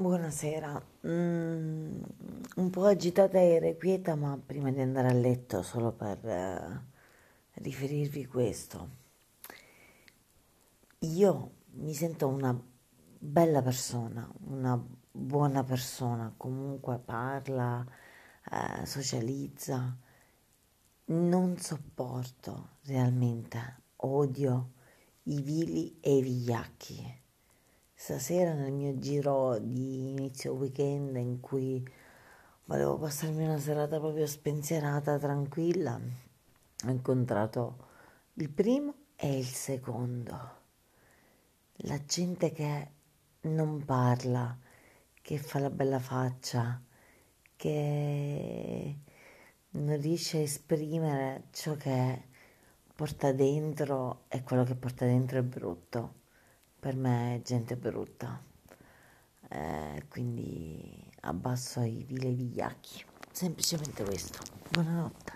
Buonasera, Mm, un po' agitata e irrequieta, ma prima di andare a letto, solo per eh, riferirvi questo. Io mi sento una bella persona, una buona persona, comunque parla, eh, socializza. Non sopporto realmente, odio i vili e i vigliacchi. Stasera nel mio giro di inizio weekend in cui volevo passarmi una serata proprio spensierata, tranquilla, ho incontrato il primo e il secondo. La gente che non parla, che fa la bella faccia, che non riesce a esprimere ciò che porta dentro e quello che porta dentro è brutto. Per me è gente brutta. Eh, quindi abbasso i vili e vigliacchi. Semplicemente questo. Buonanotte.